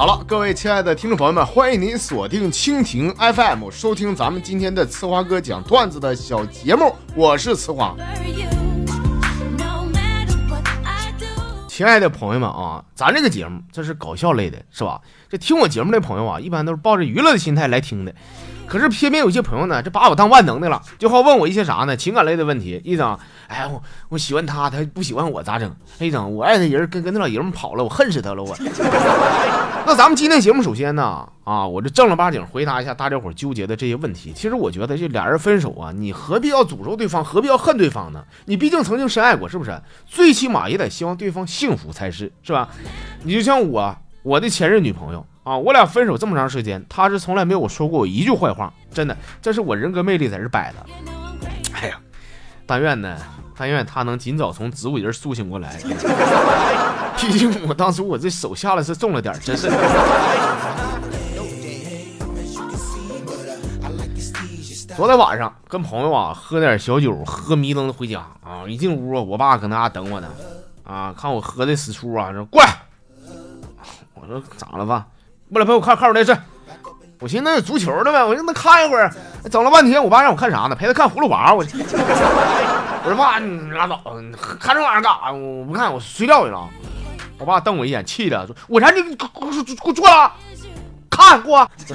好了，各位亲爱的听众朋友们，欢迎您锁定蜻蜓 FM，收听咱们今天的呲花哥讲段子的小节目，我是呲花。亲爱的朋友们啊，咱这个节目这是搞笑类的，是吧？这听我节目的朋友啊，一般都是抱着娱乐的心态来听的。可是偏偏有些朋友呢，这把我当万能的了，就好问我一些啥呢？情感类的问题。一整，哎，我我喜欢他，他不喜欢我咋整？一整，我爱的人跟跟那老爷们跑了，我恨死他了，我。那咱们今天节目首先呢，啊，我这正儿八经回答一下大家伙纠结的这些问题。其实我觉得这俩人分手啊，你何必要诅咒对方，何必要恨对方呢？你毕竟曾经深爱过，是不是？最起码也得希望对方幸福才是，是吧？你就像我，我的前任女朋友。啊，我俩分手这么长时间，她是从来没有说过我一句坏话，真的，这是我人格魅力在这摆的。哎呀，但愿呢，但愿她能尽早从植物人苏醒过来。毕竟我当时我这手下来是重了点，真是。昨天晚上跟朋友啊喝点小酒，喝迷瞪的回家啊，一进屋我爸搁那等我呢，啊，看我喝的死出啊，说过来，我说咋了吧？过来陪我看看会电视，我寻思那有足球的呗，我就那看一会儿。整了半天，我爸让我看啥呢？陪他看葫芦娃。我 我说爸，你拉倒，看这玩意儿干啥？我不看，我睡觉去了。我爸瞪我一眼，气的说：“我让你给我给我坐了，看过。”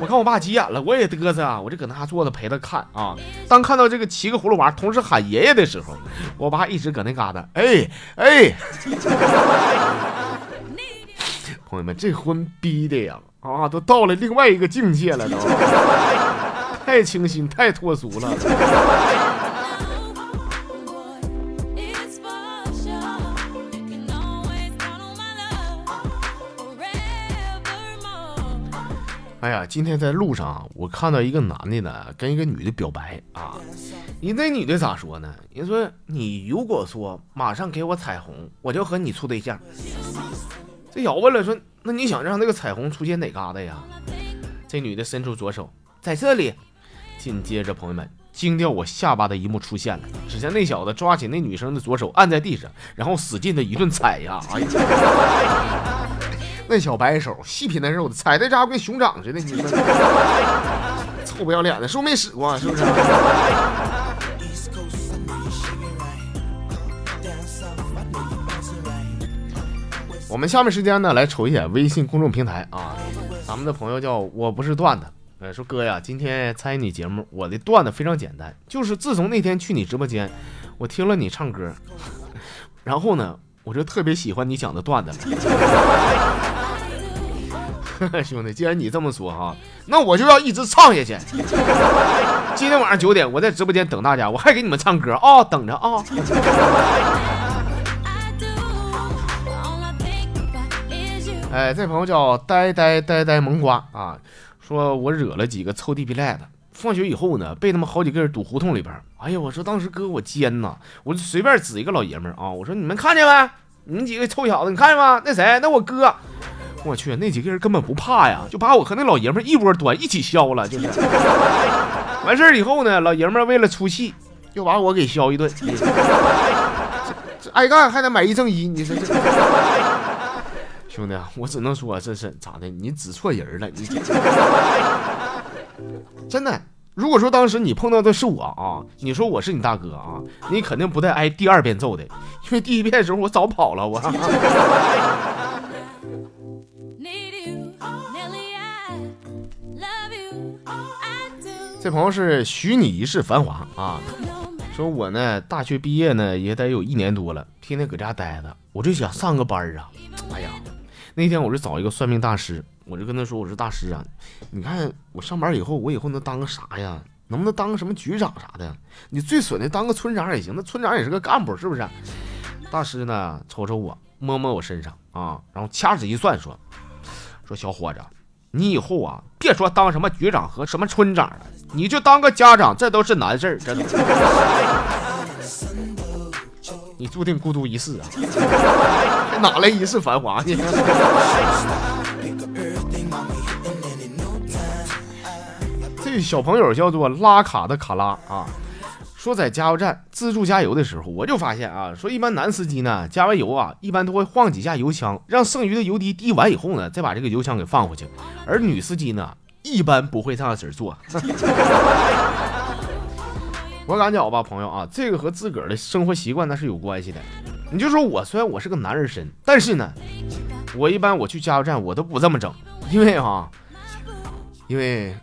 我看我爸急眼了，我也嘚瑟啊，我就搁那坐着陪他看啊。当看到这个七个葫芦娃同时喊爷爷的时候，我爸一直搁那嘎达，哎哎。朋友们，这婚逼的呀，啊，都到了另外一个境界了，都 太清新，太脱俗了。哎呀，今天在路上，我看到一个男的呢，跟一个女的表白啊。你那女的咋说呢？你说你如果说马上给我彩虹，我就和你处对象。这瑶问了说：“那你想让那个彩虹出现哪嘎达呀？”这女的伸出左手，在这里。紧接着，朋友们，惊掉我下巴的一幕出现了。只见那小子抓起那女生的左手，按在地上，然后使劲的一顿踩呀！哎呀，那小白手细皮嫩肉的，踩的家伙跟熊掌似的，你说，臭不要脸的，是不是没使过？是不是？我们下面时间呢，来瞅一眼微信公众平台啊。咱们的朋友叫我不是段子，呃，说哥呀，今天参与你节目，我的段子非常简单，就是自从那天去你直播间，我听了你唱歌，然后呢，我就特别喜欢你讲的段子了。兄弟，既然你这么说哈，那我就要一直唱下去。今天晚上九点，我在直播间等大家，我还给你们唱歌啊，等着啊。哎，这朋友叫呆呆呆呆萌瓜啊，说我惹了几个臭地皮赖子，放学以后呢，被他们好几个人堵胡同里边。哎呀，我说当时哥我尖呐，我就随便指一个老爷们儿啊，我说你们看见没？你们几个臭小子，你看见吗？那谁？那我哥。我去，那几个人根本不怕呀，就把我和那老爷们一窝端一起削了，就是。完事儿以后呢，老爷们为了出气，又把我给削一顿。这挨干还得买一赠一，你说这。兄弟，我只能说这是咋的？你指错人了，你真的。如果说当时你碰到的是我啊，你说我是你大哥啊，你肯定不带挨第二遍揍的，因为第一遍的时候我早跑了。我。这朋友是许你一世繁华啊，说我呢大学毕业呢也得有一年多了，天天搁家待着，我就想上个班啊。哎呀。那天我就找一个算命大师，我就跟他说：“我说大师啊，你看我上班以后，我以后能当个啥呀？能不能当个什么局长啥的？你最损的当个村长也行，那村长也是个干部，是不是？”大师呢，瞅瞅我，摸摸我身上啊，然后掐指一算，说：“说小伙子，你以后啊，别说当什么局长和什么村长了，你就当个家长，这都是难事儿，真的。”你注定孤独一世啊！哪来一世繁华呢？这小朋友叫做拉卡的卡拉啊，说在加油站自助加油的时候，我就发现啊，说一般男司机呢加完油啊，一般都会晃几下油枪，让剩余的油滴滴完以后呢，再把这个油枪给放回去。而女司机呢，一般不会这样子做。我感觉吧，朋友啊，这个和自个儿的生活习惯那是有关系的。你就说我虽然我是个男人身，但是呢，我一般我去加油站我都不这么整，因为啊，因为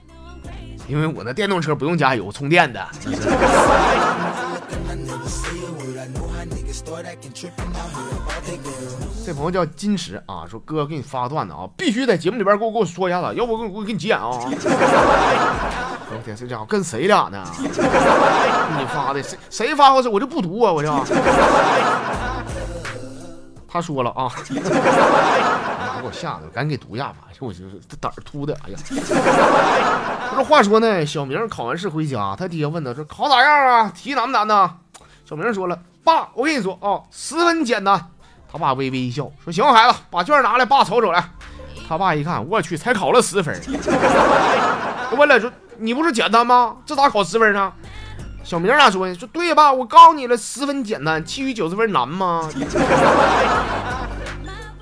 因为我那电动车不用加油充电的。这朋友叫金池啊，说哥给你发个段子啊，必须在节目里边给我给我说一下子，要不我我给你急眼啊！我天，这家伙跟谁俩呢？你发的谁谁发过这我就不读啊，我就。他说了啊，给我吓得，赶紧给读一下吧，我就是这胆儿突的，哎呀！不是话说呢，小明考完试回家，他爹问他说考咋样啊？题难不难呢？小明说了，爸，我跟你说啊，十分简单。他爸微微一笑，说行，孩子，把卷拿来，爸瞅瞅来。他爸一看，我去，才考了十分。问了说，你不是简单吗？这咋考十分呢？小明咋说呢？说对吧？我告诉你了，十分简单，其余九十分难吗？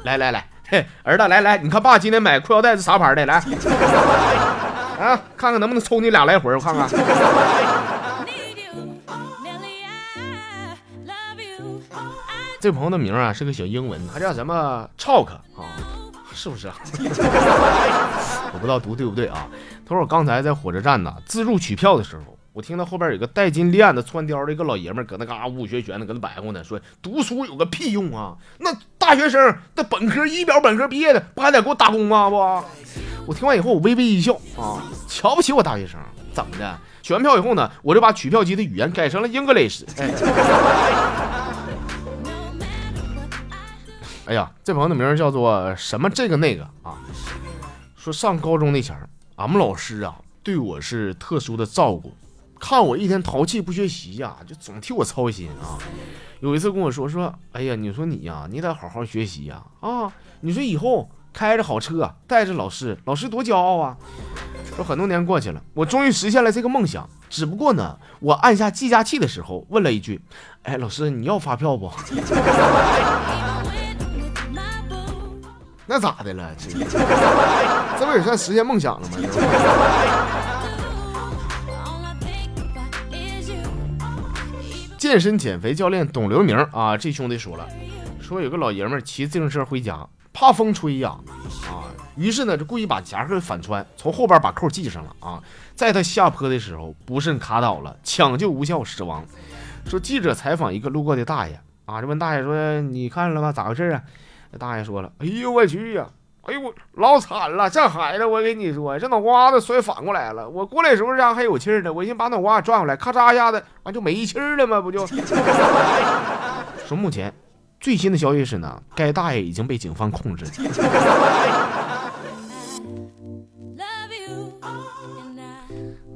来来来，嘿，儿子，来来，你看爸今天买裤腰带是啥牌的？来，啊，看看能不能抽你俩来回，我看看。这朋友的名啊是个小英文，他叫什么 Chalk 啊？是不是啊？我不知道读对不对啊？他说我刚才在火车站呢，自助取票的时候，我听到后边有个戴金链子、穿貂的一个老爷们搁那嘎呜呜学学的，搁那白活呢，说读书有个屁用啊！那大学生，那本科一表本科毕业的，不还得给我打工吗？不？我听完以后，我微微一笑啊，瞧不起我大学生？怎么的？取完票以后呢，我就把取票机的语言改成了 English。哎 呀，这朋友的名叫做什么这个那个啊？说上高中那前儿，俺们老师啊对我是特殊的照顾，看我一天淘气不学习呀，就总替我操心啊。有一次跟我说说，哎呀，你说你呀，你得好好学习呀啊！你说以后开着好车，带着老师，老师多骄傲啊！说很多年过去了，我终于实现了这个梦想。只不过呢，我按下计价器的时候问了一句：“哎，老师，你要发票不？” 那咋的了？这这不也算实现梦想了吗？健身减肥教练董刘明啊，这兄弟说了，说有个老爷们骑自行车回家，怕风吹呀，啊，于是呢就故意把夹克反穿，从后边把扣系上了啊，在他下坡的时候不慎卡倒了，抢救无效死亡。说记者采访一个路过的大爷啊，就问大爷说：“你看了吗？咋回事啊？”大爷说了：“哎呦我去呀！哎呦我老惨了，这孩子我跟你说，这脑瓜子摔反过来了。我过来的时候这样还有气儿呢，我寻把脑瓜转过来，咔嚓一下子，完就没气儿了吗？不就？” 说目前最新的消息是呢，该大爷已经被警方控制。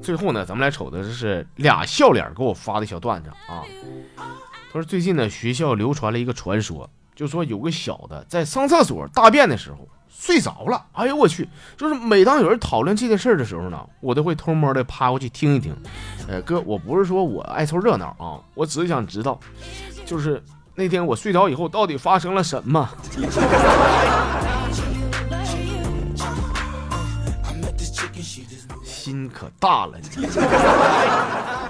最后呢，咱们来瞅的这是俩笑脸给我发的小段子啊。他说最近呢，学校流传了一个传说。就说有个小的在上厕所大便的时候睡着了，哎呦我去！就是每当有人讨论这件事的时候呢，我都会偷摸的趴过去听一听。呃，哥，我不是说我爱凑热闹啊，我只是想知道，就是那天我睡着以后到底发生了什么。心可大了，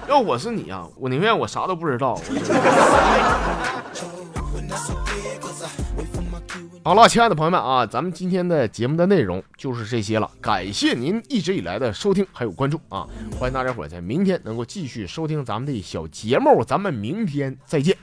要我是你啊，我宁愿我啥都不知道。好了，亲爱的朋友们啊，咱们今天的节目的内容就是这些了。感谢您一直以来的收听还有关注啊！欢迎大家伙在明天能够继续收听咱们的小节目，咱们明天再见。